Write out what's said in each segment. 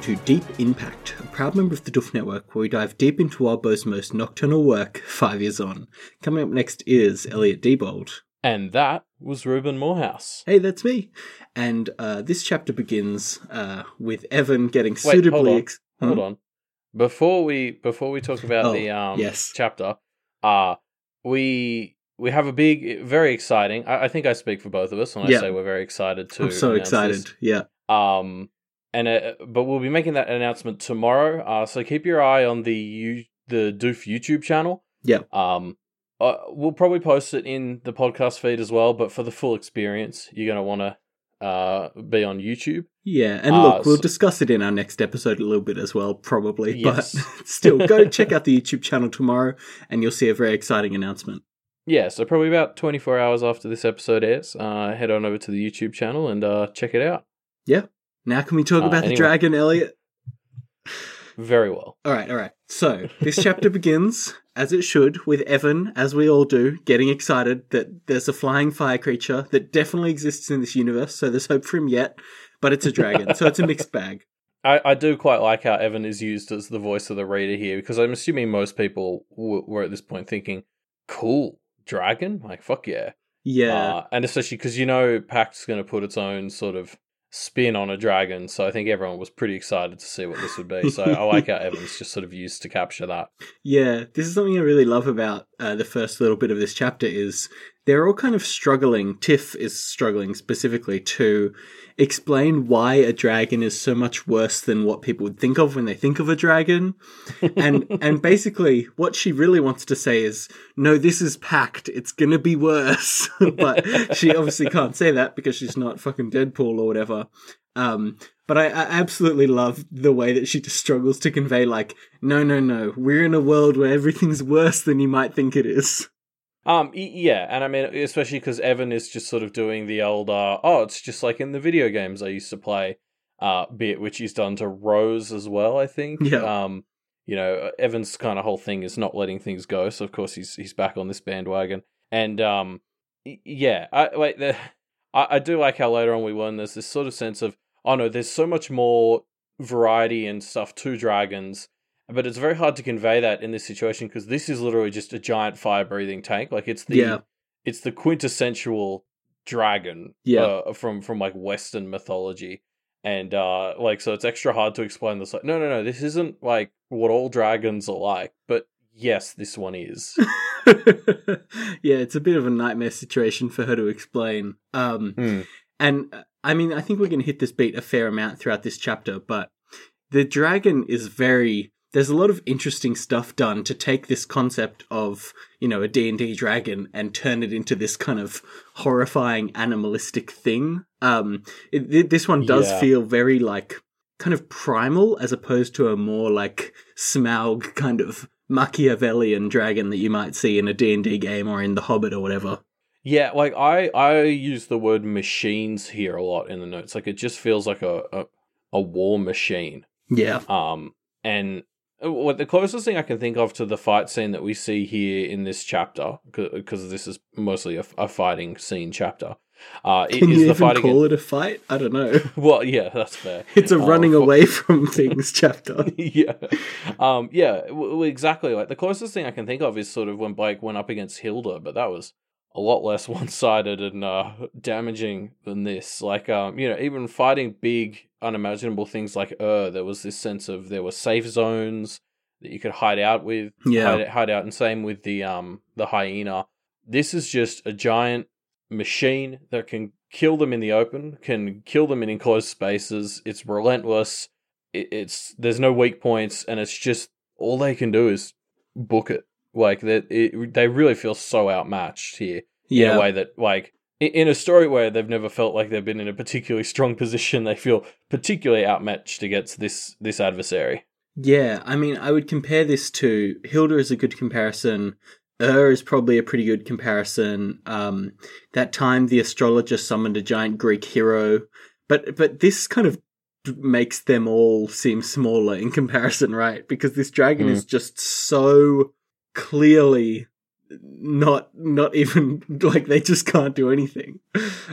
Welcome to Deep In Pact, a proud member of the Duff Network where we dive deep into Wildbow's most nocturnal work five years on. Coming up next is Elliot Diebold. And that was Reuben Morehouse. Hey, that's me. And uh, this chapter begins uh, with Evan getting Wait, suitably. hold on. ex- Hold Hmm? on. Before we before we talk about Oh, the um yes. chapter, uh we we have a big very exciting I, I think I speak for both of us when Yeah. I say we're very excited to I'm so excited. this. Yeah. Um and uh, but we'll be making that announcement tomorrow. Uh so keep your eye on the you the Doof YouTube channel. Yeah. Um uh, we'll probably post it in the podcast feed as well, but for the full experience, you're going to want to uh be on YouTube. Yeah, and Uh, look, we'll so- discuss it in our next episode a little bit as well, probably. Yes. But still, go check out the YouTube channel tomorrow and you'll see a very exciting announcement. Yeah, so probably about 24 hours after this episode airs, uh, head on over to the YouTube channel and uh, check it out. Now, can we talk Uh, about the dragon, Elliot? Very well. All right, all right. So this chapter begins, as it should, with Evan, as we all do, getting excited that there's a flying fire creature that definitely exists in this universe. So there's hope for him yet, but it's a dragon, so it's a mixed bag. I, I do quite like how Evan is used as the voice of the reader here because I'm assuming most people w- were at this point thinking, cool, dragon? Like, fuck yeah. Yeah, Uh, and especially because you know Pact's going to put its own sort of spin on a dragon, so I think everyone was pretty excited to see what this would be. So I like how Evan's just sort of used to capture that. yeah. This is something I really love about uh, the first little bit of this chapter is they're all kind of struggling. Tiff is struggling specifically to explain why a dragon is so much worse than what people would think of when they think of a dragon. and and basically what she really wants to say is no this is Pact it's gonna be worse but she obviously can't say that because she's not fucking deadpool or whatever um but I, I absolutely love the way that she just struggles to convey like no no no we're in a world where everything's worse than you might think it is Um, yeah, and I mean, especially because Evan is just sort of doing the old, uh, oh, it's just like in the video games I used to play, uh, bit, which he's done to Rose as well, I think. Yeah. Um, you know, Evan's kind of whole thing is not letting things go, so of course he's he's back on this bandwagon, and um, yeah, I wait, the, I I do like how later on we learn there's this sort of sense of, oh no, there's so much more variety and stuff to dragons but it's very hard to convey that in this situation because this is literally just a giant fire breathing tank. Like it's the Yeah. it's the quintessential dragon Yeah. uh, from from like Western mythology. And uh like so it's extra hard to explain this like no no no this isn't like what all dragons are like but yes this one is yeah it's a bit of a nightmare situation for her to explain um Hmm. And uh, I mean, I think we're going to hit this beat a fair amount throughout this chapter, but the dragon is very. There's a lot of interesting stuff done to take this concept of you know a D and D dragon and turn it into this kind of horrifying animalistic thing. Um, it, this one does Yeah. feel very like kind of primal as opposed to a more like Smaug kind of Machiavellian dragon that you might see in a D and D game or in The Hobbit or whatever. Yeah, like I I use the word machines here a lot in the notes. Like it just feels like a a, a war machine. Yeah, Um, and uh, what the closest thing I can think of to the fight scene that we see here in this chapter, because this is mostly a, a fighting scene chapter, uh, it can is you the even call against. it a fight? I don't know. Well, yeah, that's fair. It's a Uh, running away from things chapter. yeah, um, yeah, w- exactly. Like the closest thing I can think of is sort of when Blake went up against Hilda, but that was a lot less one-sided and uh, damaging than this. Like, um, you know, even fighting big, unimaginable things like Ur, there was this sense of there were safe zones that you could hide out with. Yeah. hide, hide out, and same with the um the hyena. This is just a giant machine that can kill them in the open, can kill them in enclosed spaces. It's relentless. It, it's there's no weak points, and it's just all they can do is book it. Like that, it, they really feel so outmatched here in a way that like in a story where they've never felt like they've been in a particularly strong position, they feel particularly outmatched against this this adversary. Yeah, I mean, I would compare this to Hilda is a good comparison. Ur is probably a pretty good comparison. Um, that time the astrologer summoned a giant Greek hero, but but this kind of makes them all seem smaller in comparison, right? Because this dragon Mm. is just so clearly not not even like they just can't do anything.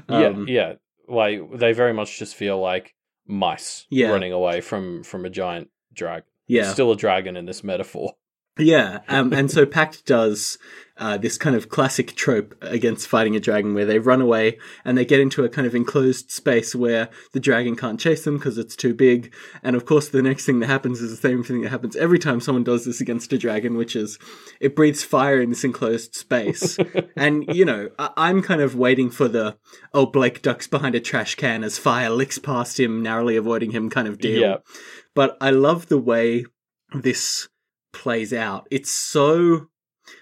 yeah, Um, yeah. Like they very much just feel like mice Yeah. running away from from a giant dragon. Yeah. It's still a dragon in this metaphor. Yeah, um, and so Pact does uh, this kind of classic trope against fighting a dragon where they run away and they get into a kind of enclosed space where the dragon can't chase them because it's too big. And of course, the next thing that happens is the same thing that happens every time someone does this against a dragon, which is it breathes fire in this enclosed space. and, you know, I- I'm kind of waiting for the, oh, Blake ducks behind a trash can as fire licks past him, narrowly avoiding him kind of deal. Yeah. But I love the way this plays out. It's so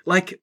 like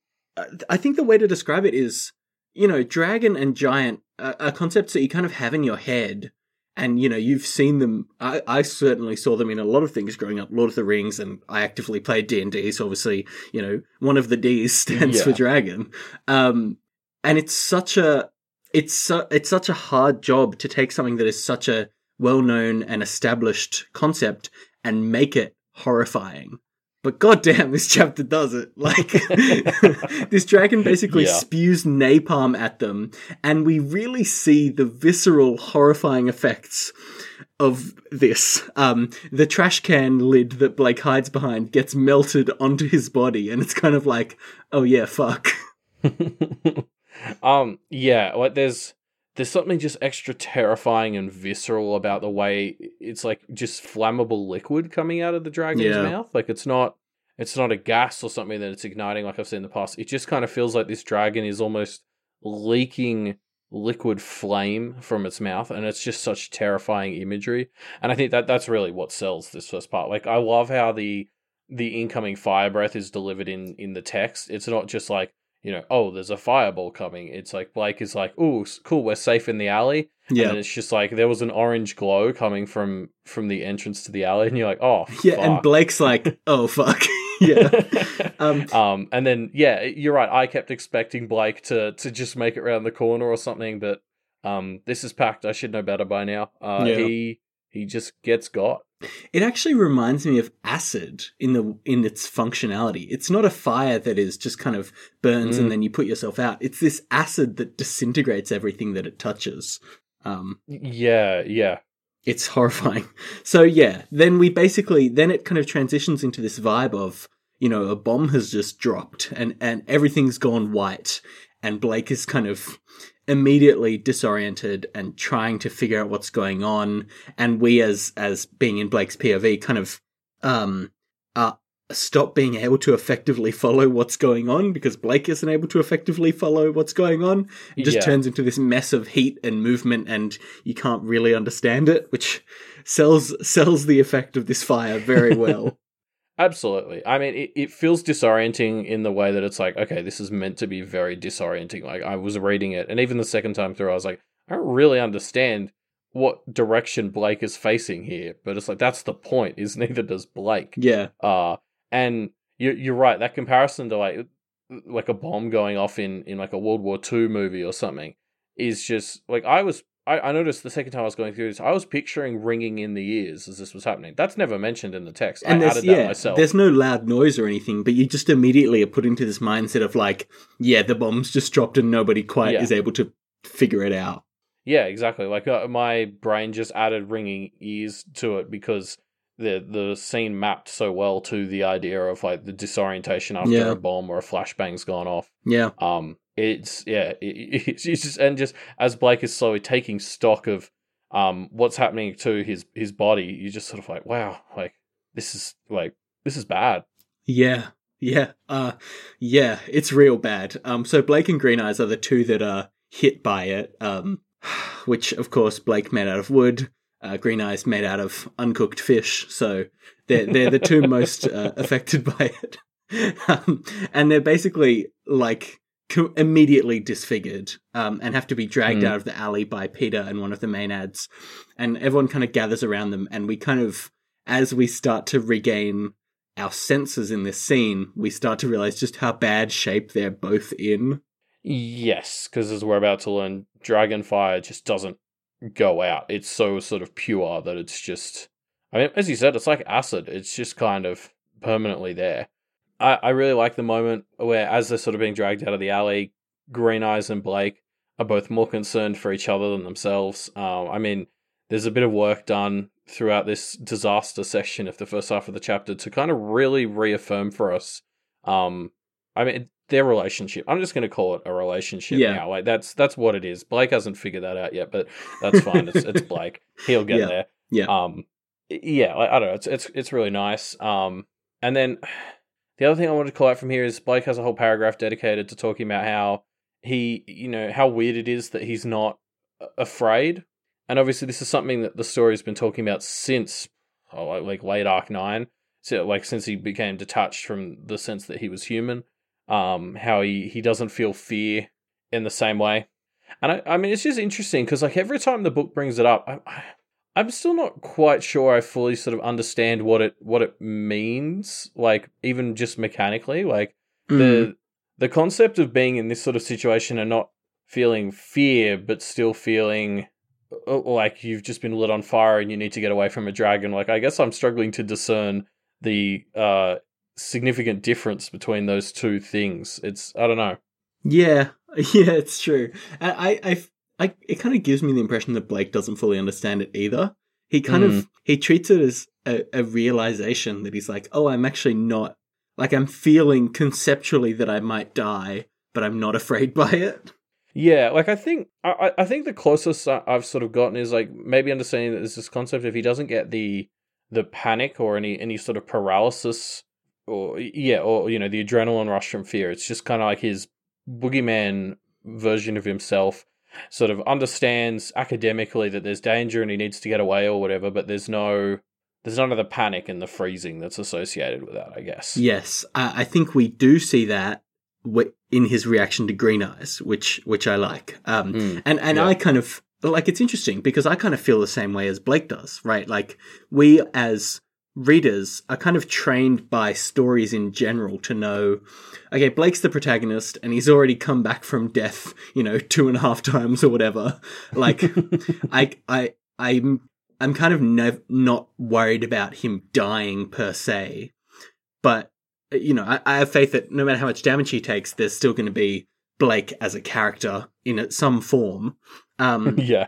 I think the way to describe it is, you know, dragon and giant are, concepts that you kind of have in your head. And you know you've seen them. I, I certainly saw them in a lot of things growing up. Lord of the Rings, and I actively played D and D. So obviously, you know, one of the D's stands for dragon. Um, and it's such a, it's su- it's such a hard job to take something that is such a well known and established concept and make it horrifying. But goddamn, this chapter does it. Like, this dragon basically Yeah. spews napalm at them, and we really see the visceral, horrifying effects of this. Um, the trash can lid that Blake hides behind gets melted onto his body, and it's kind of like, oh yeah, fuck. um, yeah, like there's there's something just extra terrifying and visceral about the way it's like just flammable liquid coming out of the dragon's Yeah. mouth. Like it's not it's not a gas or something that it's igniting like I've seen in the past. It just kind of feels like this dragon is almost leaking liquid flame from its mouth and it's just such terrifying imagery. And I think that that's really what sells this first part. Like I love how the the incoming fire breath is delivered in in the text. It's not just like you know, oh, there's a fireball coming. It's like Blake is like, oh, cool, we're safe in the alley. Yeah. then it's just like there was an orange glow coming from from the entrance to the alley, and you're like, oh, Yeah, and. Blake's like, oh fuck. yeah. Um, um, and then yeah, you're right. I kept expecting Blake to to just make it around the corner or something, but um, this is Pact. I should know better by now. Uh, Yeah. he he just gets got. It actually reminds me of acid in the in its functionality. It's not a fire that is just kind of burns Mm. and then you put yourself out. It's this acid that disintegrates everything that it touches. Um, Yeah, yeah, it's horrifying. So yeah, then we basically then it kind of transitions into this vibe of you know a bomb has just dropped and and everything's gone white and Blake is kind of immediately disoriented and trying to figure out what's going on. And we as as being in Blake's POV kind of um uh stop being able to effectively follow what's going on because Blake isn't able to effectively follow what's going on. It just Yeah. turns into this mess of heat and movement and you can't really understand it which sells sells the effect of this fire very well Absolutely. I mean, it, it feels disorienting in the way that it's like, okay, this is meant to be very disorienting. Like, I was reading it, and even the second time through, I was like, I don't really understand what direction Blake is facing here. But it's like, that's the point, is neither does Blake. yeah Uh, and you, you're right, that comparison to like, like a bomb going off in, in like a World War II movie or something is just, like, I was. I, I noticed the second time I was going through this, I was picturing ringing in the ears as this was happening. That's never mentioned in the text. and I added that yeah myself. there's no loud noise or anything but you just immediately are put into this mindset of like yeah the bomb's just dropped and nobody quite Yeah. is able to figure it out Yeah, exactly. Like uh, my brain just added ringing ears to it because the the scene mapped so well to the idea of like the disorientation after Yeah. a bomb or a flashbang's gone off. yeah Um, it's yeah, it, it's just and just as Blake is slowly taking stock of um what's happening to his his body, you just sort of like, wow, like this is like this is bad. Yeah, yeah, uh, yeah. It's real bad. Um, so Blake and Green Eyes are the two that are hit by it. Um, which of course Blake made out of wood, uh, Green Eyes made out of uncooked fish. So they're they're the two most uh, affected by it, um, and they're basically like co- immediately disfigured um, and have to be dragged Mm. out of the alley by Peter and one of the maenads, and everyone kind of gathers around them, and we kind of as we start to regain our senses in this scene, we start to realize just how bad shape they're both in. Yes, because as we're about to learn, Dragonfire just doesn't go out. It's so sort of pure that it's just. I mean, as you said, it's like acid. It's just kind of permanently there. I, I really like the moment where, as they're sort of being dragged out of the alley, Green Eyes and Blake are both more concerned for each other than themselves. Um, I mean, there's a bit of work done throughout this disaster section of the first half of the chapter to kind of really reaffirm for us. Um, I mean, their relationship. I'm just going to call it a relationship Yeah. now. Like that's that's what it is. Blake hasn't figured that out yet, but that's fine. it's, it's Blake. He'll get Yeah. there. Yeah. Um. Yeah. I, I don't know. It's it's it's really nice. Um. And then the other thing I wanted to call out from here is Blake has a whole paragraph dedicated to talking about how he, you know, how weird it is that he's not afraid. And obviously, this is something that the story's been talking about since, oh, like, like late Arc Nine. So, like, since he became detached from the sense that he was human, um, how he he doesn't feel fear in the same way. And I, I mean, it's just interesting because, like, every time the book brings it up, I, I, I'm still not quite sure I fully sort of understand what it what it means. Like, even just mechanically, like Mm. the the concept of being in this sort of situation and not feeling fear but still feeling uh, like you've just been lit on fire and you need to get away from a dragon like i guess i'm struggling to discern the uh significant difference between those two things it's i don't know Yeah, yeah, it's true. I, I, I, it kind of gives me the impression that Blake doesn't fully understand it either. He kind of hmm. he treats it as a, a realization that he's like, oh, I'm actually not like I'm feeling conceptually that I might die, but I'm not afraid by it. Yeah, like I think I I- think the closest I've sort of gotten is like maybe understanding that there's this concept if he doesn't get the the panic or any any sort of paralysis or yeah or you know the adrenaline rush from fear. It's just kind of like his boogeyman version of himself sort of understands academically that there's danger and he needs to get away or whatever, but there's no there's none of the panic and the freezing that's associated with that. I guess. Yes, I, I think we do see that in his reaction to Green Eyes, which which I like. Um, Mm, and and yeah. I kind of like it's interesting because I kind of feel the same way as Blake does, right? Like we as readers are kind of trained by stories in general to know, okay, Blake's the protagonist and he's already come back from death, you know, two and a half times or whatever. Like I I I'm I'm kind of nev- not worried about him dying per se, but you know, I, I have faith that no matter how much damage he takes, there's still going to be Blake as a character in it- some form. Um, yeah.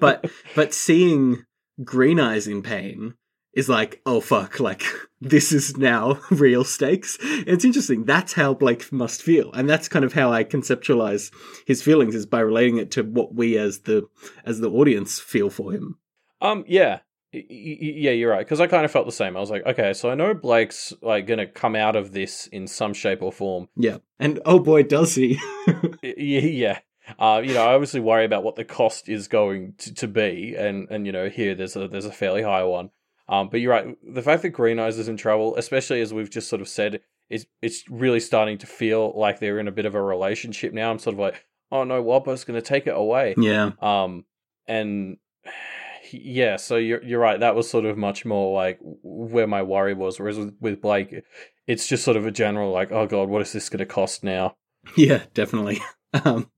but but seeing Green Eyes in pain is like, oh fuck, like this is now real stakes. It's interesting. That's how Blake must feel, and that's kind of how I conceptualize his feelings is by relating it to what we as the as the audience feel for him. Um, yeah, Y- y- yeah, you're right. Because I kind of felt the same. I was like, okay, so I know Blake's like gonna come out of this in some shape or form. Yeah, and oh boy, does he! Yeah. Uh, you know, I obviously worry about what the cost is going to, to be, and and you know, here there's a there's a fairly high one. Um, but you're right. The fact that Green Eyes is in trouble, especially as we've just sort of said, is it's really starting to feel like they're in a bit of a relationship now. I'm sort of like, oh no, Wildbow's going to take it away. yeah, Um, and yeah, so you're you're right. That was sort of much more like where my worry was. Whereas with, with Blake, it's just sort of a general like, oh god, what is this going to cost now? yeah, definitely. Um,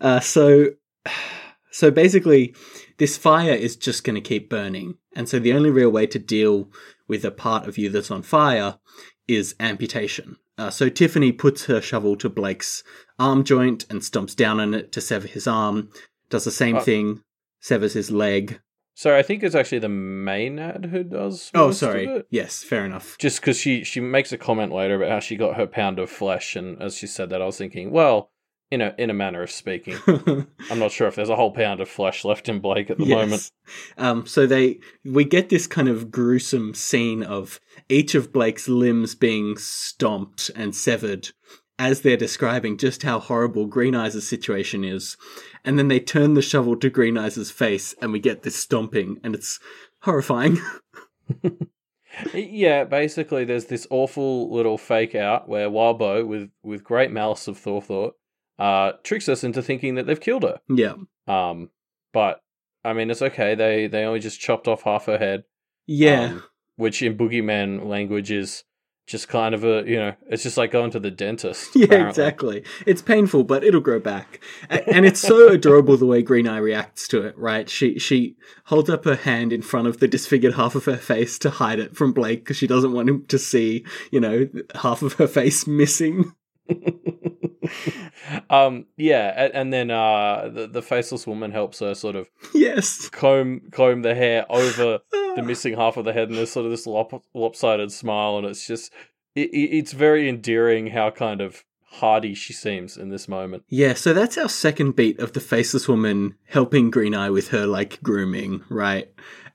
uh, so, so basically, this fire is just going to keep burning, and so the only real way to deal with a part of you that's on fire is amputation. Uh, so Tiffany puts her shovel to Blake's arm joint and stomps down on it to sever his arm. Does the same Uh, thing, severs his leg. So I think it's actually the maenad who does. Oh, sorry. Yes, fair enough. Just because she she makes a comment later about how she got her pound of flesh, and as she said that, I was thinking, well, in a in a manner of speaking, I'm not sure if there's a whole pound of flesh left in Blake at the moment. Um, so they we get this kind of gruesome scene of each of Blake's limbs being stomped and severed as they're describing just how horrible Green Eyes' situation is. And then they turn the shovel to Green Eyes' face and we get this stomping and it's horrifying. Yeah, basically, there's this awful little fake out where Wildbow, with with great malice of forethought, uh, tricks us into thinking that they've killed her. yeah. Um, but I mean, it's okay. They they only just chopped off half her head. Yeah. um, which in boogeyman language is just kind of a you know, it's just like going to the dentist. Yeah, apparently. exactly. It's painful, but it'll grow back. And it's so adorable the way Green Eye reacts to it, right? She she holds up her hand in front of the disfigured half of her face to hide it from Blake because she doesn't want him to see, you know, half of her face missing. um, yeah, and, and then uh, the, the faceless woman helps her sort of yes. comb comb the hair over the missing half of the head, and there's sort of this lop- lopsided smile, and it's just it, it- it's very endearing how kind of hardy she seems in this moment. Yeah, so that's our second beat of the faceless woman helping Green Eye with her like grooming, right?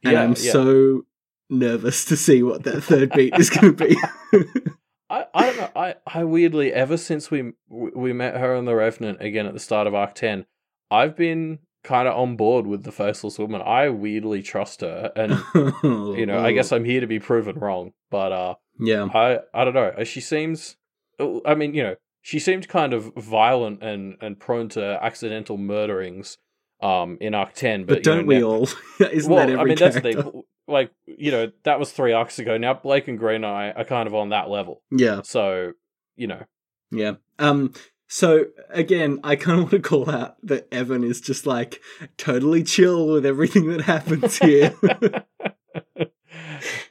And Yeah, I'm yeah. so nervous to see what that third beat is going to be. I, I don't know. I, I weirdly ever since we we met her on the Revenant again at the start of Arc Ten, I've been kind of on board with the faceless woman. I weirdly trust her, and you know, I guess I'm here to be proven wrong. But uh, yeah, I I don't know. She seems. I mean, you know, she seemed kind of violent and and prone to accidental murderings. Um, in Arc Ten, but, but don't you know, we now- all? Isn't well, that every I mean, that's the thing. Like, you know, that was three arcs ago. Now Blake and Green Eye are kind of on that level. Yeah, So, you know, yeah. Um. So again, I kind of want to call out that Evan is just like totally chill with everything that happens here.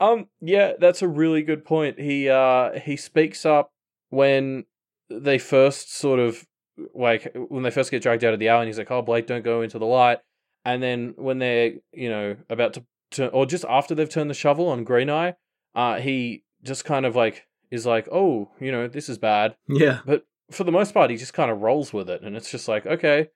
um, yeah, that's a really good point. He uh he speaks up when they first sort of like when they first get dragged out of the alley. And he's like, "Oh, Blake, don't go into the light." And then when they're you know about to turn, or just after they've turned the shovel on Green Eye, uh, he just kind of like is like, "Oh, you know, this is bad." yeah, But for the most part, he just kind of rolls with it, and it's just like, okay,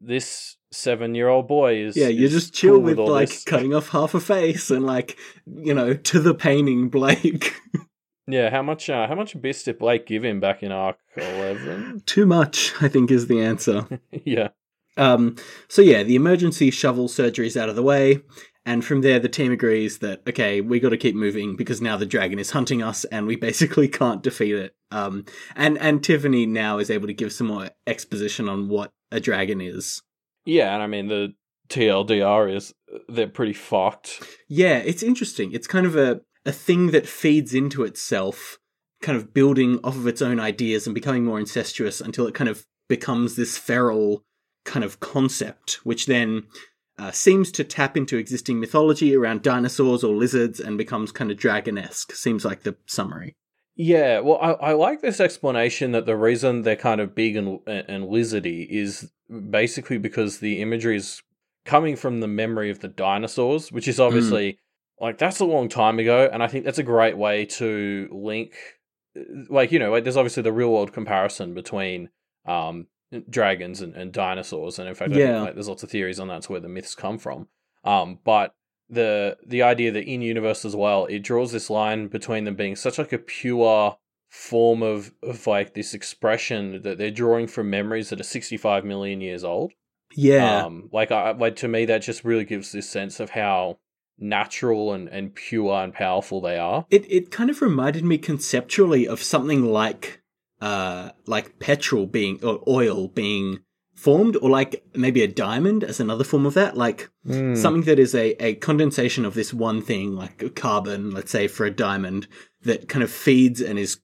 this seven-year-old boy is yeah. You just chill cool with all like this. cutting off half a face and like you know to the painting Blake. Yeah, how much? Uh, how much abyss did Blake give him back in Arc Eleven? Too much, I think, is the answer. yeah, Um, so yeah, the emergency shovel surgery is out of the way, and from there the team agrees that okay, we got to keep moving because now the dragon is hunting us, and we basically can't defeat it. Um, and and Tiffany now is able to give some more exposition on what a dragon is. yeah, and I mean the TLDR is they're pretty fucked. Yeah, it's interesting. It's kind of a a thing that feeds into itself, kind of building off of its own ideas and becoming more incestuous until it kind of becomes this feral kind of concept, which then uh, seems to tap into existing mythology around dinosaurs or lizards and becomes kind of dragon-esque. Seems like the summary. Yeah, well, I, I like this explanation that the reason they're kind of big and and lizardy is basically because the imagery is coming from the memory of the dinosaurs, which is obviously like that's a long time ago, and I think that's a great way to link, like you know, like there's obviously the real world comparison between um dragons and, and dinosaurs, and in fact, Yeah. think like, there's lots of theories on that's where the myths come from. Um, but the the idea that in universe as well, it draws this line between them being such like a pure form of, of like this expression that they're drawing from memories that are 65 million years old. Yeah, Um, like I like to me that just really gives this sense of how natural and, and pure and powerful they are. it it kind of reminded me conceptually of something like uh like petrol being or oil being formed, or like maybe a diamond as another form of that, like. Hmm. something that is a, a condensation of this one thing, like carbon, let's say for a diamond, that kind of feeds and is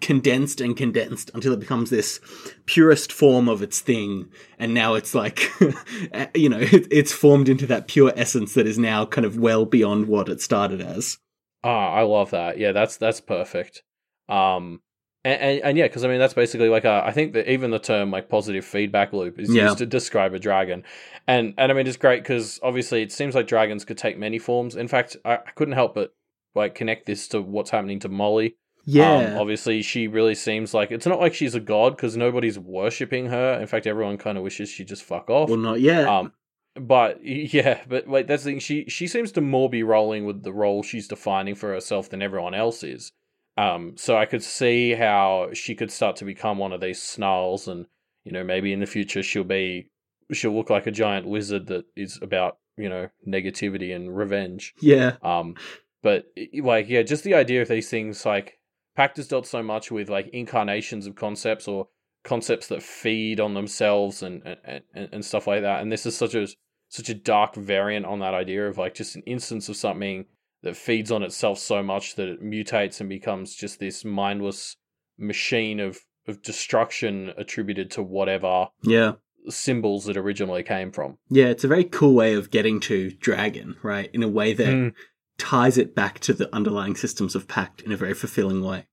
condensed and condensed until it becomes this purest form of its thing. And now it's like, you know, it, it's formed into that pure essence that is now kind of well beyond what it started as. Ah, I love that. Yeah, that's that's perfect. Um, and and, and yeah, because I mean that's basically like a, I think that even the term like positive feedback loop is Yeah. used to describe a dragon, and and I mean it's great because obviously it seems like dragons could take many forms. In fact, I, I couldn't help but like connect this to what's happening to Molly. Yeah. Um, obviously, she really seems like it's not like she's a god because nobody's worshipping her. In fact, everyone kind of wishes she'd just fuck off. well, not yet. Um, but yeah, but like that's the thing. She she seems to more be rolling with the role she's defining for herself than everyone else is. Um, so I could see how she could start to become one of these snarls, and you know maybe in the future she'll be she'll look like a giant wizard that is about you know negativity and revenge. yeah. Um, but like, yeah, just the idea of these things, like Pact has dealt so much with like incarnations of concepts or concepts that feed on themselves and and, and, and stuff like that. And this is such a such a dark variant on that idea of like just an instance of something that feeds on itself so much that it mutates and becomes just this mindless machine of of destruction attributed to whatever Yeah. symbols it originally came from. Yeah. It's a very cool way of getting to dragon, right? In a way that Mm. ties it back to the underlying systems of Pact in a very fulfilling way.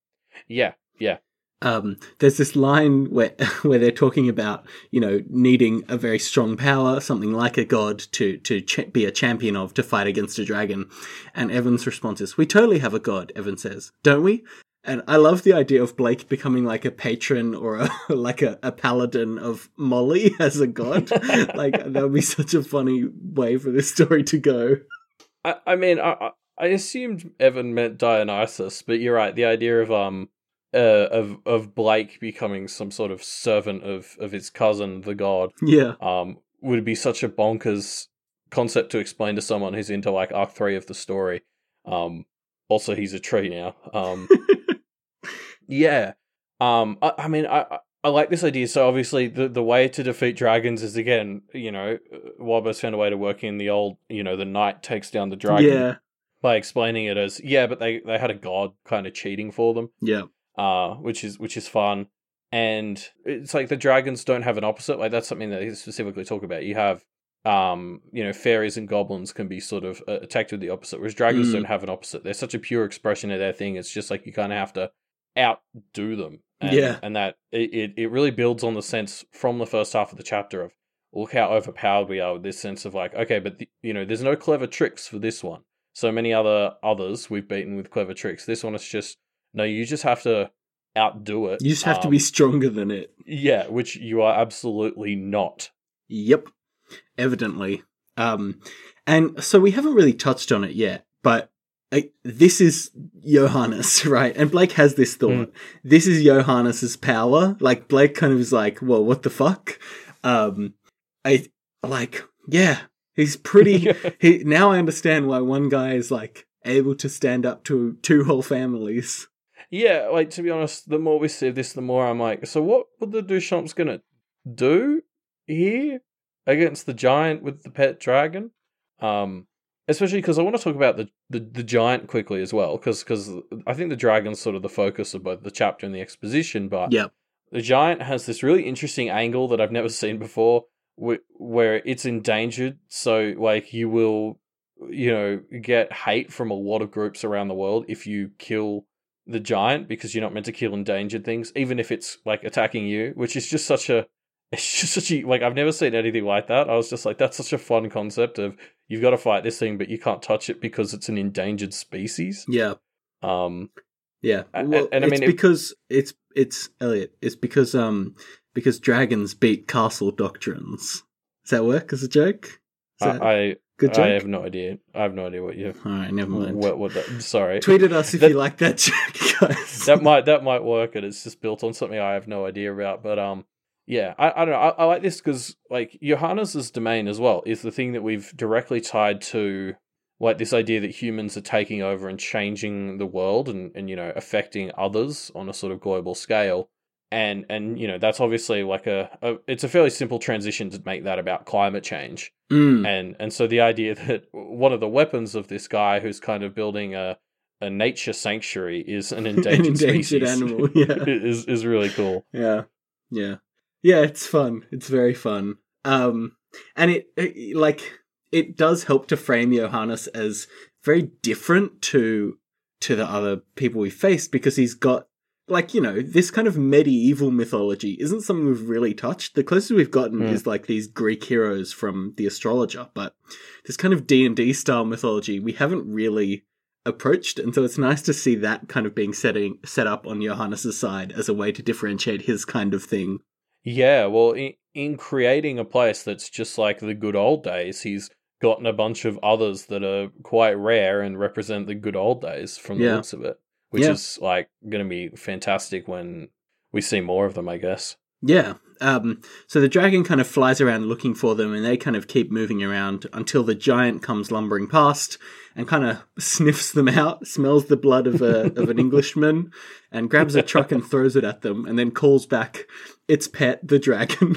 Yeah, yeah. Um, there's this line where where they're talking about you know needing a very strong power, something like a god to to ch- be a champion of to fight against a dragon, and Evan's response is, "We totally have a god." Evan says, "Don't we?" And I love the idea of Blake becoming like a patron or a, like a, a paladin of Molly as a god. like that would be such a funny way for this story to go. I, I mean, I I assumed Evan meant Dionysus, but you're right. The idea of um uh, of of Blake becoming some sort of servant of of his cousin, the god, Yeah. um, would be such a bonkers concept to explain to someone who's into like Arc Three of the story. Um, also, he's a tree now. Um, yeah. Um, I, I mean, I. I- like this idea. So obviously, the the way to defeat dragons is again, you know, Wildbow's found a way to work in the old, you know, the knight takes down the dragon Yeah. by explaining it as yeah, but they they had a god kind of cheating for them, Yeah. Uh, which is which is fun. And it's like the dragons don't have an opposite. Like that's something that they specifically talk about. You have, um, you know, fairies and goblins can be sort of uh, attacked with the opposite, whereas dragons Mm. don't have an opposite. They're such a pure expression of their thing. It's just like you kind of have to outdo them. And, Yeah. and that it, it really builds on the sense from the first half of the chapter of look how overpowered we are with this sense of like okay, but the, you know, there's no clever tricks for this one so many other others we've beaten with clever tricks. This one is just no, you just have to outdo it. You just have to Um, be stronger than it. yeah, which you are absolutely not. Yep. Evidently. Um, and so we haven't really touched on it yet, but uh, this is Johannes, right? And Blake has this thought. This is Johannes's power. Like Blake kind of is like, well, what the fuck? Um, I like, yeah, he's pretty. he now I understand why one guy is like able to stand up to two whole families. Yeah, like to be honest, the more we see this, the more I'm like, so what what the Duchamp's gonna do here against the giant with the pet dragon? Um, especially because I want to talk about the, the, the giant quickly as well, because I think the dragon's sort of the focus of both the chapter and the exposition, but Yep. the giant has this really interesting angle that I've never seen before, wh- where it's endangered. So, like, you will, you know, get hate from a lot of groups around the world if you kill the giant because you're not meant to kill endangered things, even if it's like attacking you, which is just such a. It's just such a like I've never seen anything like that. I was just like, that's such a fun concept of you've got to fight this thing, but you can't touch it because it's an endangered species. Yeah. Um, Yeah, well, and I it's mean, it- because it's it's Elliot. It's because um because dragons beat castle doctrines. Does that work as a joke? That I, I good joke? I have no idea. I have no idea what you. All right, never mind. What? What? That, sorry. Tweet at us if That- you like that joke, guys. that might that might work, and it's just built on something I have no idea about. But um, yeah, I, I don't know. I, I like this because like Johannes's domain as well is the thing that we've directly tied to like this idea that humans are taking over and changing the world and and you know affecting others on a sort of global scale. And and you know that's obviously like a, a it's a fairly simple transition to make that about climate change. Mm, and and so the idea that one of the weapons of this guy who's kind of building a a nature sanctuary is an endangered, An endangered species animal, yeah. is is really cool. yeah, yeah, yeah. It's fun. It's very fun. Um, and it, it like it does help to frame Johannes as very different to to the other people we faced because he's got like you know this kind of medieval mythology isn't something we've really touched the closest we've gotten Hmm. is like these greek heroes from the astrologer but this kind of d&d style mythology we haven't really approached and so it's nice to see that kind of being setting set up on johannes's side as a way to differentiate his kind of thing Yeah, well, in, in creating a place that's just like the good old days, he's gotten a bunch of others that are quite rare and represent the good old days from the Yeah. looks of it, which Yeah. is like going to be fantastic when we see more of them, I guess. Yeah. Um, so the dragon kind of flies around looking for them, and they kind of keep moving around until the giant comes lumbering past and kind of sniffs them out, smells the blood of a of an Englishman, and grabs a truck and throws it at them, and then calls back its pet, the dragon.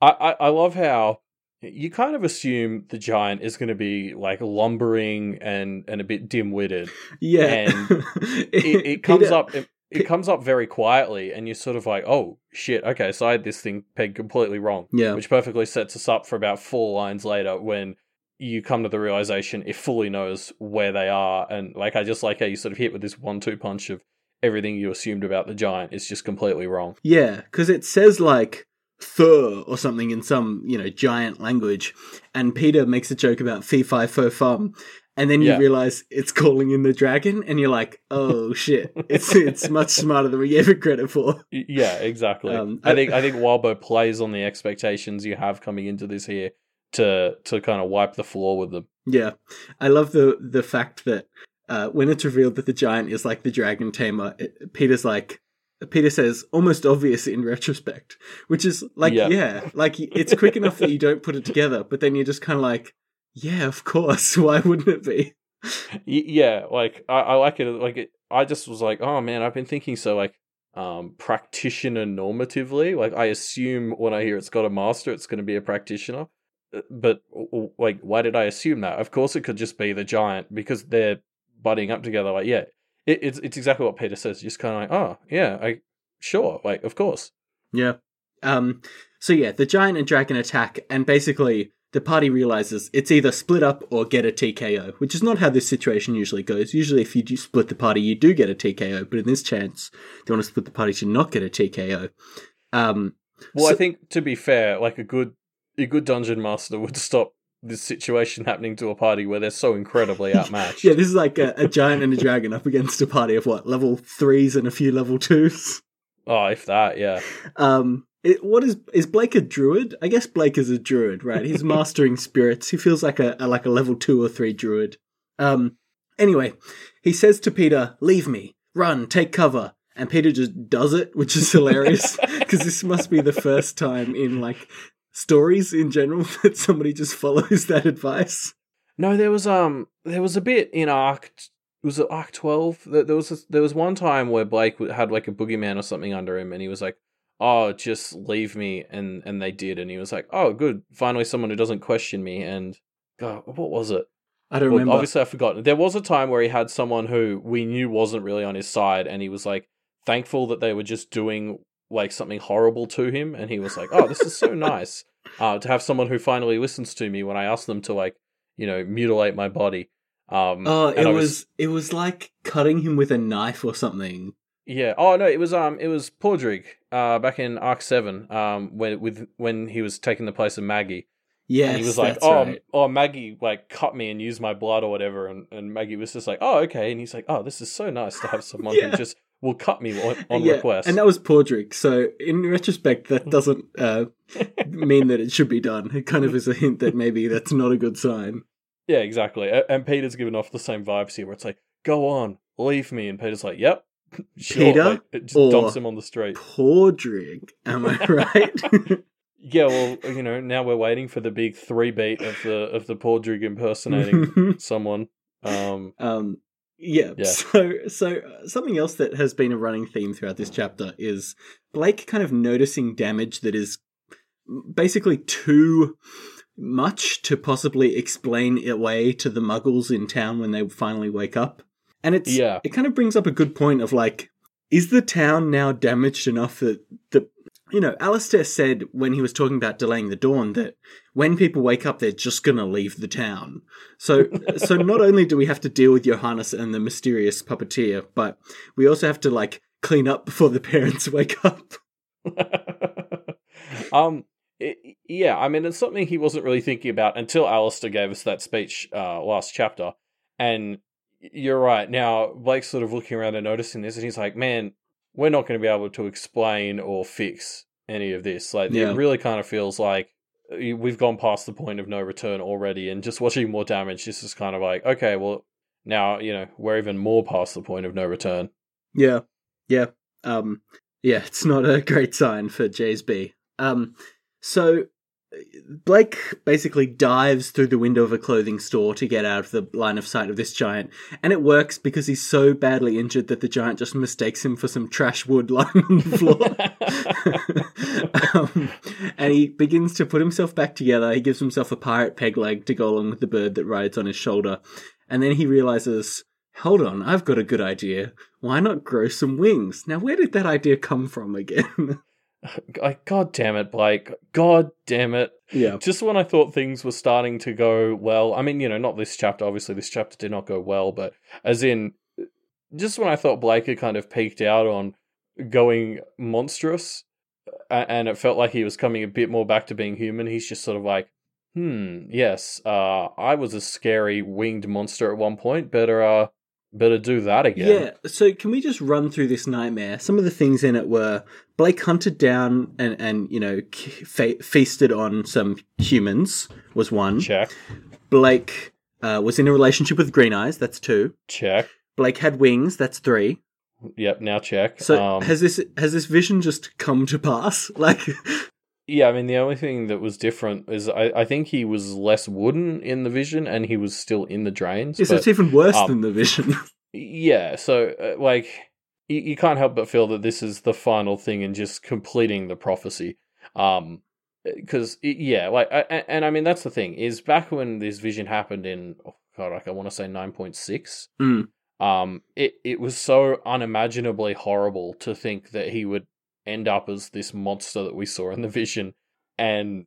I, I, I love how you kind of assume the giant is going to be like lumbering and, and a bit dim witted. yeah, And It, it comes Peter- up. It, it comes up very quietly, and you're sort of like, "Oh shit! Okay, so I had this thing pegged completely wrong." Yeah, which perfectly sets us up for about four lines later when you come to the realization it fully knows where they are and like i just like how you sort of hit with this one-two punch of everything you assumed about the giant is just completely wrong. Yeah, because it says like Thur or something in some, you know, giant language. And Peter makes a joke about fee fi fo fum. And then you Yeah. realize it's calling in the dragon, and you're like, oh shit. It's it's much smarter than we gave it credit for. Yeah, exactly. Um, I think I think Wildbow plays on the expectations you have coming into this here to to kind of wipe the floor with them. Yeah. I love the the fact that uh, when it's revealed that the giant is like the dragon tamer, it, Peter's like Peter says almost obvious in retrospect, which is like Yeah. yeah, like it's quick enough that you don't put it together, but then you're just kind of like, yeah, of course, why wouldn't it be? Yeah, like I, I like it. Like it, I just was like, oh man, I've been thinking so like um practitioner normatively. Like I assume when I hear it's got a master, it's going to be a practitioner. Uh, But like, why did I assume that? Of course, it could just be the giant because they're butting up together. Like, yeah, it, it's it's exactly what Peter says. Just kind of like, oh yeah, I sure, like of course. Yeah. Um. So yeah, the giant and dragon attack, and basically the party realizes it's either split up or get a TKO, which is not how this situation usually goes. Usually, if you do split the party, you do get a TKO, but in this chance, they want to split the party to not get a TKO. Um. Well, I think to be fair, like a good a good dungeon master would stop this situation happening to a party where they're so incredibly outmatched. Yeah, this is like a, a giant and a dragon up against a party of what level threes and a few level twos. Oh, if that, yeah. Um, it, what is is Blake a druid? I guess Blake is a druid, right? He's mastering spirits. He feels like a, a like a level two or three druid. Um, anyway, he says to Peter, "Leave me, run, take cover." And Peter just does it, which is hilarious because this must be the first time in like stories in general that somebody just follows that advice. No, there was um, there was a bit in Arc. Was it Arc Twelve? There there was a, there was one time where Blake had like a boogeyman or something under him, and he was like, "Oh, just leave me," and and they did, and he was like, "Oh, good, finally someone who doesn't question me." And God, what was it? I don't Well, remember. obviously, I've forgotten. There was a time where he had someone who we knew wasn't really on his side, and he was like thankful that they were just doing like something horrible to him, and he was like, "Oh, this is so nice uh, to have someone who finally listens to me when I ask them to like, you know, mutilate my body." Um, Oh, it I was it was like cutting him with a knife or something. yeah. Oh no, it was um, it was Padraic, uh, back in Arc Seven, um, when with when he was taking the place of Maggie. Yeah. and he was like, "Oh, right. oh, Maggie like cut me and used my blood or whatever," and, and Maggie was just like, "Oh, okay," and he's like, "Oh, this is so nice to have someone Yeah. who just will cut me on, on Yeah, request." And that was Padraic. So in retrospect, that doesn't uh, mean that it should be done. It kind of is a hint that maybe that's not a good sign. yeah, exactly. And Peter's giving off the same vibes here, where it's like, "Go on, leave me," and Peter's like, "Yep." Sure, Peter like, it just or- dumps him on the street. Padraic, am I right? Yeah, well, you know, now we're waiting for the big three beat of the of the Padraic impersonating someone. Um, um, yeah. Yeah. So, so uh, something else that has been a running theme throughout this chapter is Blake kind of noticing damage that is basically too much to possibly explain away to the Muggles in town when they finally wake up. And it's Yeah. it kind of brings up a good point of like, is the town now damaged enough that the you know, Alistair said when he was talking about delaying the dawn that when people wake up, they're just gonna leave the town. So, so not only do we have to deal with Johannes and the mysterious puppeteer, but we also have to like clean up before the parents wake up. um, it, yeah, I mean, it's something he wasn't really thinking about until Alistair gave us that speech uh, last chapter. And you're right. Now, Blake's sort of looking around and noticing this, and he's like, man, we're not going to be able to explain or fix any of this. Like, Yeah. it really kind of feels like uh, we've gone past the point of no return already, and just watching more damage, this is kind of like, okay, well, now, you know, we're even more past the point of no return. Yeah, yeah, um, yeah. It's not a great sign for JSB. Um, so Blake basically dives through the window of a clothing store to get out of the line of sight of this giant, and it works because he's so badly injured that the giant just mistakes him for some trash wood lying on the floor. um, and he begins to put himself back together. He gives himself a pirate peg leg to go along with the bird that rides on his shoulder, and then he realizes. Hold on, I've got a good idea. Why not grow some wings? Now, where did that idea come from again? Like, God damn it, Blake. God damn it. yeah. Just when I thought things were starting to go well, I mean, you know, not this chapter, obviously, this chapter did not go well, but as in, just when I thought Blake had kind of peaked out on going monstrous, and it felt like he was coming a bit more back to being human, he's just sort of like, hmm, yes, uh, I was a scary winged monster at one point. Better, uh, better do that again. Yeah. So can we just run through this nightmare? Some of the things in it were Blake hunted down and and you know fe- feasted on some humans was one. Check. Blake uh, was in a relationship with Green Eyes. That's two. Check. Blake had wings. That's three. Yep. Now check. So um, has this has this vision just come to pass? Like, Yeah, I mean the only thing that was different is I, I think he was less wooden in the vision and he was still in the drains. yes, but, it's even worse um, than the vision. yeah, so uh, like you, you can't help but feel that this is the final thing in just completing the prophecy. Um, because yeah, like I, and, and I mean that's the thing is back when this vision happened in oh god, like I want to say nine point six. Mm. Um, it it was so unimaginably horrible to think that he would end up as this monster that we saw in the vision, and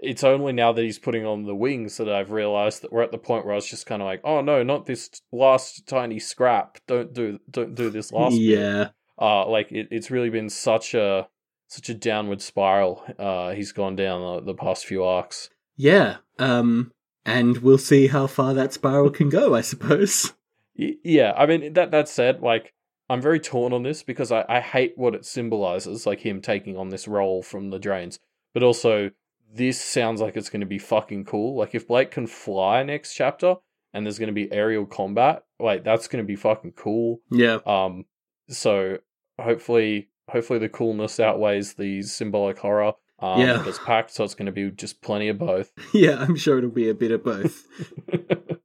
it's only now that he's putting on the wings that I've realized that we're at the point where I was just kind of like, oh no, not this last tiny scrap. Don't do don't do this last. bit." yeah. Uh, like it, it's really been such a such a downward spiral. Uh, he's gone down the, the past few arcs. Yeah. Um, and we'll see how far that spiral can go, I suppose. Yeah, I mean that that said, like I'm very torn on this because I, I hate what it symbolizes, like him taking on this role from the drains. But also, this sounds like it's going to be fucking cool. Like if Blake can fly next chapter and there's going to be aerial combat, like that's going to be fucking cool. Yeah. Um, so hopefully, hopefully the coolness outweighs the symbolic horror. Um, Yeah. It's Pact, so it's going to be just plenty of both. Yeah, I'm sure it'll be a bit of both.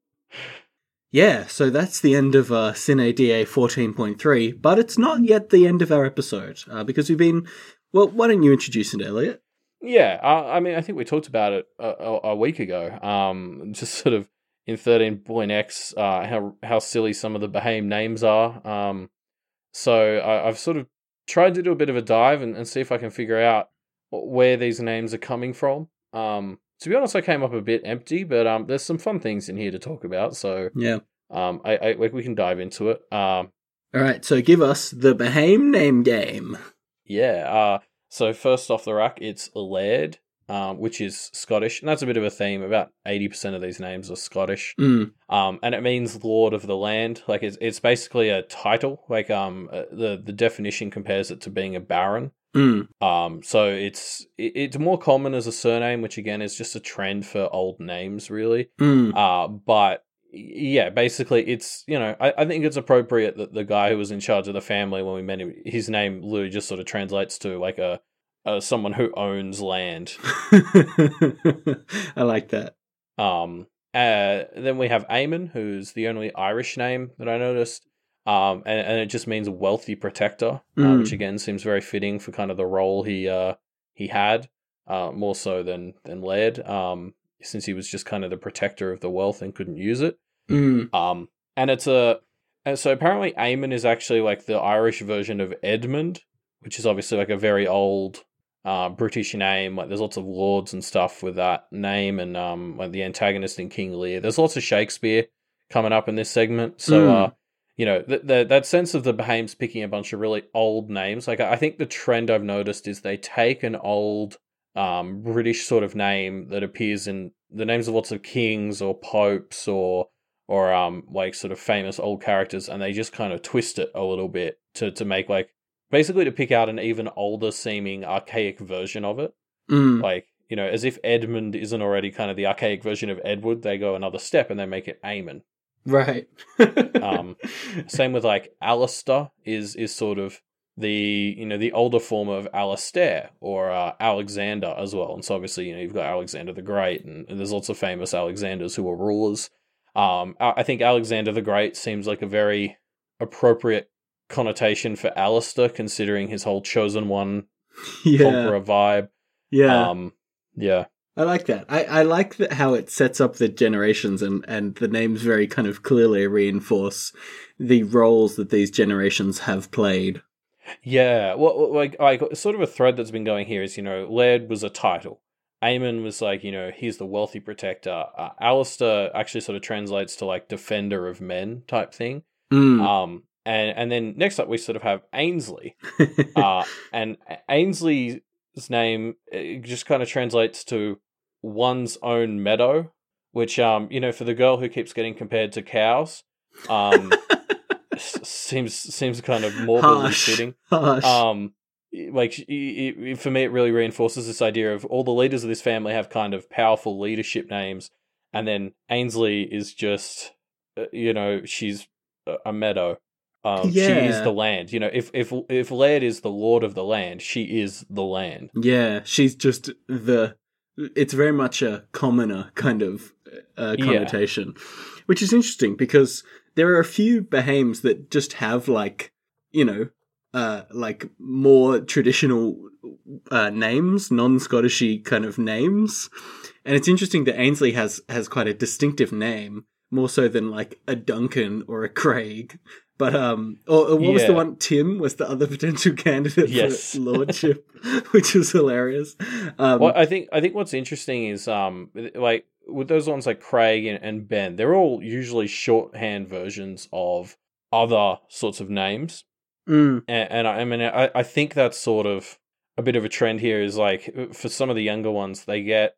Yeah, so that's the end of uh, Sine Die 14.3, but it's not yet the end of our episode, uh, because we've been. Well, why don't you introduce it, Elliot? Yeah, I, I mean, I think we talked about it a, a, week ago. Um, just sort of in thirteen point X, uh, how how silly some of the Behaim names are. Um, so I, I've sort of tried to do a bit of a dive and, and see if I can figure out where these names are coming from. Um, to be honest, I came up a bit empty, but um, there's some fun things in here to talk about. So Yeah. um, I, I we can dive into it. Um, All right, so give us the Behaim name game. Yeah. Uh, so first off the rack, it's Laird, um, which is Scottish, and that's a bit of a theme. About eighty percent of these names are Scottish, Mm. um, and it means Lord of the Land. Like it's it's basically a title. Like um, uh, the the definition compares it to being a baron. Mm. Um, so it's it, it's more common as a surname, which again is just a trend for old names, really. Mm. Uh, but yeah, basically, it's you know, I, I think it's appropriate that the guy who was in charge of the family when we met him, his name literally just sort of translates to like a, a someone who owns land. I like that. Um, uh, then we have Eamon, who's the only Irish name that I noticed. Um, and, and it just means wealthy protector, uh, Mm. which again seems very fitting for kind of the role he uh he had, uh, more so than than Laird. Um, since he was just kind of the protector of the wealth and couldn't use it. Mm. Um, and it's a and so apparently Eamon is actually like the Irish version of Edmund, which is obviously like a very old uh, British name. Like there's lots of lords and stuff with that name, and um, like the antagonist in King Lear. There's lots of Shakespeare coming up in this segment, so Mm. You know th- th- that sense of the Behaims picking a bunch of really old names. Like I think the trend I've noticed is they take an old um, British sort of name that appears in the names of lots of kings or popes or or um like sort of famous old characters and they just kind of twist it a little bit to to make like basically to pick out an even older seeming archaic version of it Mm. like you know as if edmund isn't already kind of the archaic version of edward they go another step and they make it Eamon. Right. Um, same with like Alistair is is sort of the you know the older form of Alistair or uh, Alexander as well. And so obviously you know you've got Alexander the Great, and, and there's lots of famous Alexanders who were rulers. Um, I, I think Alexander the Great seems like a very appropriate connotation for Alistair, considering his whole chosen one yeah. conqueror vibe. Yeah. Um, yeah, I like that. I, I like that how it sets up the generations and, and the names very kind of clearly reinforce the roles that these generations have played. Yeah, well, like, like sort of a thread that's been going here is you know, Laird was a title. Eamon was like, you know, he's the wealthy protector. Uh, Alistair actually sort of translates to like defender of men type thing. Mm. Um, and and then next up we sort of have Ainsley, uh, and Ainsley's name it just kind of translates to one's own meadow, which um you know for the girl who keeps getting compared to cows, um seems seems kind of morbidly Harsh. fitting. Harsh. Um, like it, it, for me, it really reinforces this idea of all the leaders of this family have kind of powerful leadership names, and then Ainsley is just, uh, you know, she's a meadow. Um, she is the land. You know, if if if Laird is the lord of the land, she is the land. yeah, she's just the. It's very much a commoner kind of uh, Yeah. connotation, which is interesting because there are a few Behaims that just have like, you know, uh, like more traditional uh, names, non-Scottishy kind of names, and it's interesting that Ainsley has has quite a distinctive name, more so than like a Duncan or a Craig. But um, or, or what was the one? Tim was the other potential candidate Yes. for lordship, which is hilarious. Um, well, I think I think what's interesting is um like with those ones like Craig and, and Ben, they're all usually shorthand versions of other sorts of names. mm, and, and I, I mean, I, I think that's sort of a bit of a trend here. Is like for some of the younger ones, they get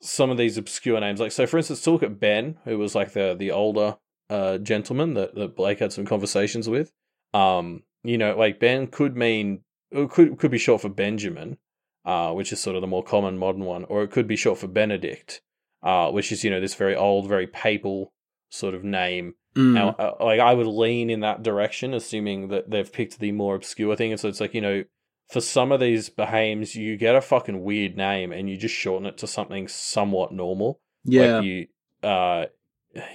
some of these obscure names. Like so, for instance, to look at Ben, who was like the the older uh, gentleman that, that Blake had some conversations with. Um, you know, like Ben could mean it could could be short for Benjamin, uh, which is sort of the more common modern one, or it could be short for Benedict, uh, which is you know this very old, very papal sort of name. mm, Now, uh, like I would lean in that direction, assuming that they've picked the more obscure thing. And so it's like you know, for some of these Behaims, you get a fucking weird name and you just shorten it to something somewhat normal. yeah, Like you, uh,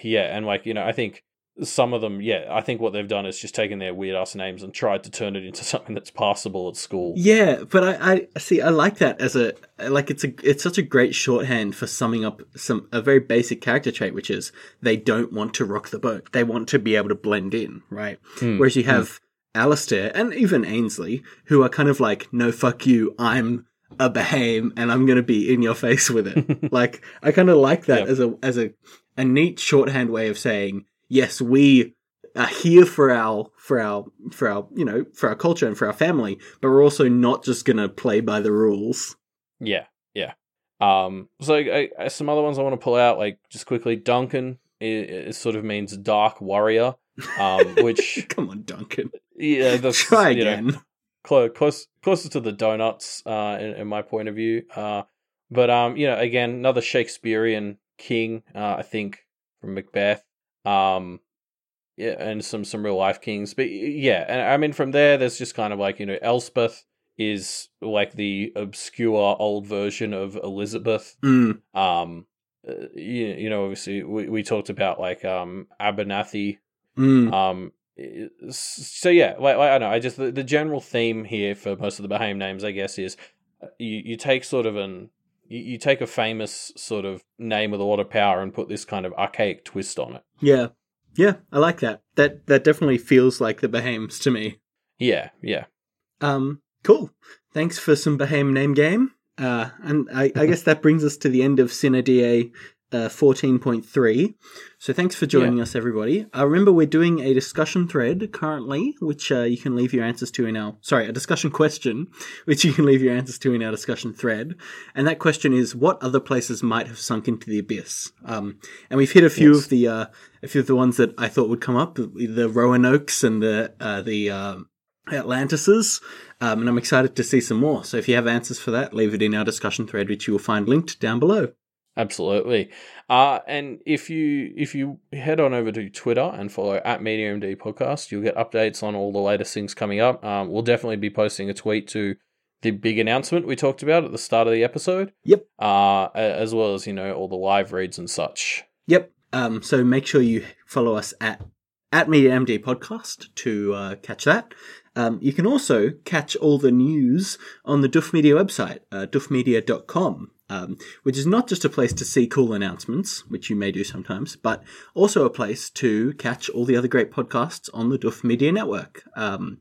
yeah, and like you know, I think some of them, yeah, I think what they've done is just taken their weird ass names and tried to turn it into something that's passable at school. Yeah, but I, I see. I like that as a like. It's a it's such a great shorthand for summing up some a very basic character trait, which is they don't want to rock the boat. They want to be able to blend in, right? Hmm, Whereas you have Alistair and even Ainsley, who are kind of like, no, fuck you, I'm a Behaim and I'm going to be in your face with it. like, I kind of like that Yep. as a as a a neat shorthand way of saying, yes, we are here for our for our for our you know for our culture and for our family, but we're also not just going to play by the rules. Yeah, yeah. Um, so I, I, some other ones I want to pull out, like just quickly, Duncan. It, it sort of means dark warrior, um, which Come on, Duncan, yeah, that's try you know, again. close, close, closer to the donuts, uh, in, in my point of view. Uh, but um, you know, again, another Shakespearean king, uh, I think from Macbeth. Um, yeah, and some some real life kings. But yeah, and I mean from there, there's just kind of like you know, Elspeth is like the obscure old version of Elizabeth. Mm, Um, uh, you, you know, obviously we, we talked about like um Abernathy mm, um, so yeah, like, like I know. I just the, the general theme here for most of the Behaim names, I guess, is uh, you you take sort of an you, you take a famous sort of name with a lot of power and put this kind of archaic twist on it. yeah, yeah, I like that. That that definitely feels like the Behaims to me. Yeah, yeah, Um, cool. Thanks for some Behaim name game. Uh, and I, I guess that brings us to the end of Sine Die uh, 14.3. So thanks for joining us, everybody. Uh, remember, we're doing a discussion thread currently, which uh, you can leave your answers to in our, sorry, a discussion question, which you can leave your answers to in our discussion thread. And that question is, what other places might have sunk into the abyss? Um, and we've hit a few Yes. of the, uh, a few of the ones that I thought would come up, the Roanoke's and the, uh, the, um, Atlantises, um, and I'm excited to see some more. So if you have answers for that, leave it in our discussion thread, which you will find linked down below. Absolutely. Uh, and if you if you head on over to Twitter and follow at MediaMD Podcast, you'll get updates on all the latest things coming up. Um, we'll definitely be posting a tweet to the big announcement we talked about at the start of the episode. Yep. Uh, as well as you know all the live reads and such. Yep. Um, so make sure you follow us at at MediaMD Podcast to uh, catch that. Um, you can also catch all the news on the Doof Media website, uh, doofmedia.com, um, which is not just a place to see cool announcements, which you may do sometimes, but also a place to catch all the other great podcasts on the Doof Media Network. Um,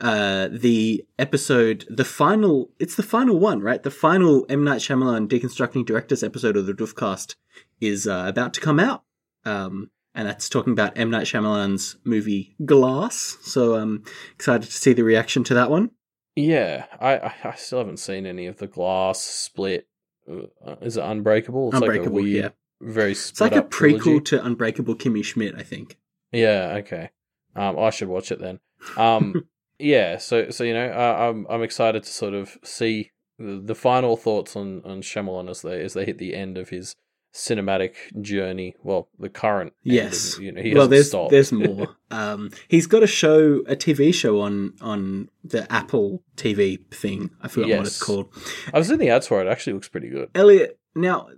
uh, the episode, the final, it's the final one, right? The final M. Night Shyamalan Deconstructing Directors episode of the Doofcast is uh, about to come out. Um, and that's talking about M Night Shyamalan's movie Glass. So I'm excited to see the reaction to that one. Yeah, I, I still haven't seen any of the Glass Split. Uh, is it Unbreakable? It's Unbreakable, like a weird, yeah. very It's like a prequel trilogy. to Unbreakable Kimmy Schmidt, I think. Yeah, okay. Um, I should watch it then. Um, yeah, so so you know, uh, I'm I'm excited to sort of see the, the final thoughts on on Shyamalan as they as they hit the end of his cinematic journey. Well, the current. Yes. you know, he well, there's stopped. there's more. um, he's got a show, a TV show on on the Apple TV thing. I forgot what it's called. I was in the ads for it. it Actually, looks pretty good. Elliot, now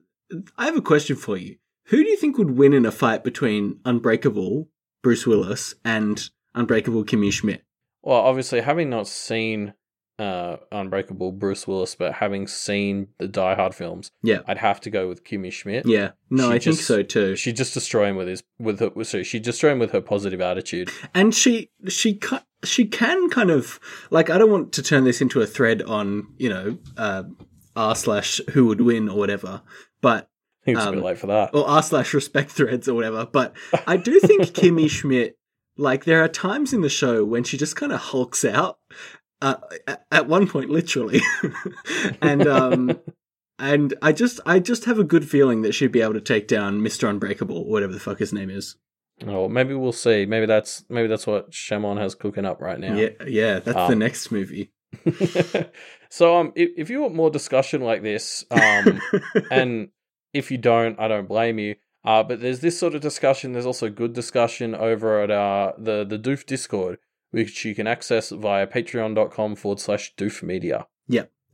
I have a question for you. Who do you think would win in a fight between Unbreakable Bruce Willis and Unbreakable Kimmy Schmidt? Well, obviously, having not seen uh, Unbreakable Bruce Willis, but having seen the Die Hard films, Yeah. I'd have to go with Kimmy Schmidt. Yeah, no, She I think so too. She just destroy him with his with her. Sorry, she destroy him with her positive attitude. and she she she can kind of like I don't want to turn this into a thread on you know uh, r slash who would win or whatever, but I think it's a Um, bit late for that. or r slash respect threads or whatever. But I do think Kimmy Schmidt like there are times in the show when she just kind of hulks out. Uh, at- at one point, literally, and um, and I just I just have a good feeling that she'd be able to take down Mister Unbreakable, or whatever the fuck his name is. Oh, maybe we'll see. Maybe that's maybe that's what Shamon has cooking up right now. Yeah, yeah, that's the Um, next movie. so um, if, if you want more discussion like this, um, and if you don't, I don't blame you. Uh, but there's this sort of discussion. There's also good discussion over at uh, the the Doof Discord, which you can access via patreon.com forward slash Doof Media.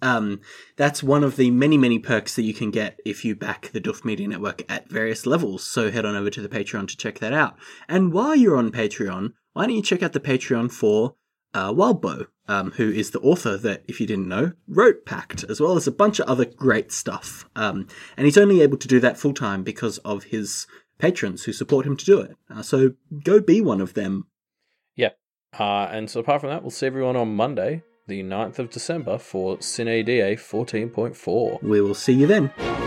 Um, that's one of the many, many perks that you can get if you back the Doof Media Network at various levels. So head on over to the Patreon to check that out. And while you're on Patreon, why don't you check out the Patreon for uh, um, who is the author that, if you didn't know, wrote Pact, as well as a bunch of other great stuff. Um, and he's only able to do that full time because of his patrons who support him to do it. Uh, so go be one of them. Uh, and so apart from that, we'll see everyone on Monday, the 9th of December for Sine Die 14.4. We will see you then.